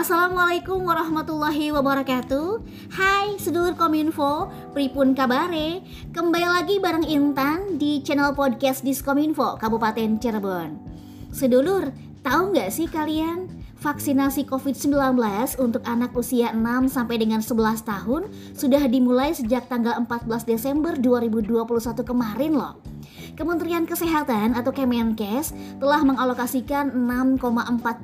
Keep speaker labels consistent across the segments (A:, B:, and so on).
A: Assalamualaikum warahmatullahi wabarakatuh. Hai sedulur kominfo, pripun kabare? Kembali lagi bareng Intan di channel podcast Diskominfo Kabupaten Cirebon. Sedulur, tahu nggak sih kalian? Vaksinasi COVID-19 untuk anak usia 6 sampai dengan 11 tahun sudah dimulai sejak tanggal 14 Desember 2021 kemarin loh Kementerian Kesehatan atau Kemenkes telah mengalokasikan 6,4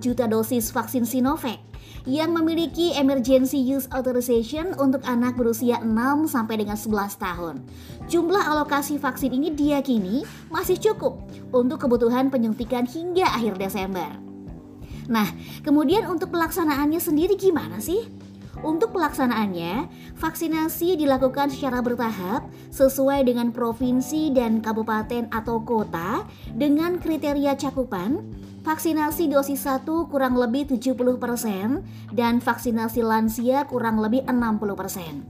A: juta dosis vaksin Sinovac yang memiliki emergency use authorization untuk anak berusia 6 sampai dengan 11 tahun. Jumlah alokasi vaksin ini diyakini masih cukup untuk kebutuhan penyuntikan hingga akhir Desember. Nah, kemudian untuk pelaksanaannya sendiri gimana sih? Untuk pelaksanaannya, vaksinasi dilakukan secara bertahap sesuai dengan provinsi dan kabupaten atau kota dengan kriteria cakupan vaksinasi dosis 1 kurang lebih 70% dan vaksinasi lansia kurang lebih 60%.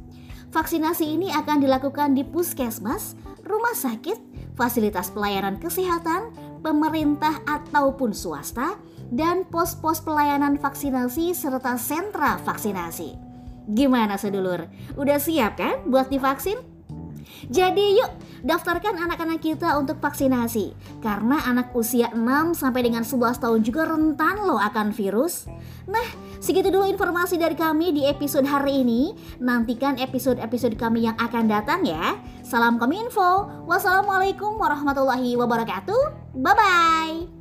A: Vaksinasi ini akan dilakukan di puskesmas, rumah sakit, fasilitas pelayanan kesehatan, pemerintah ataupun swasta, dan pos-pos pelayanan vaksinasi serta sentra vaksinasi. Gimana sedulur? Udah siap kan buat divaksin? Jadi yuk daftarkan anak-anak kita untuk vaksinasi. Karena anak usia 6 sampai dengan 11 tahun juga rentan loh akan virus. Nah segitu dulu informasi dari kami di episode hari ini. Nantikan episode-episode kami yang akan datang ya. Salam Kominfo. Wassalamualaikum warahmatullahi wabarakatuh. Bye-bye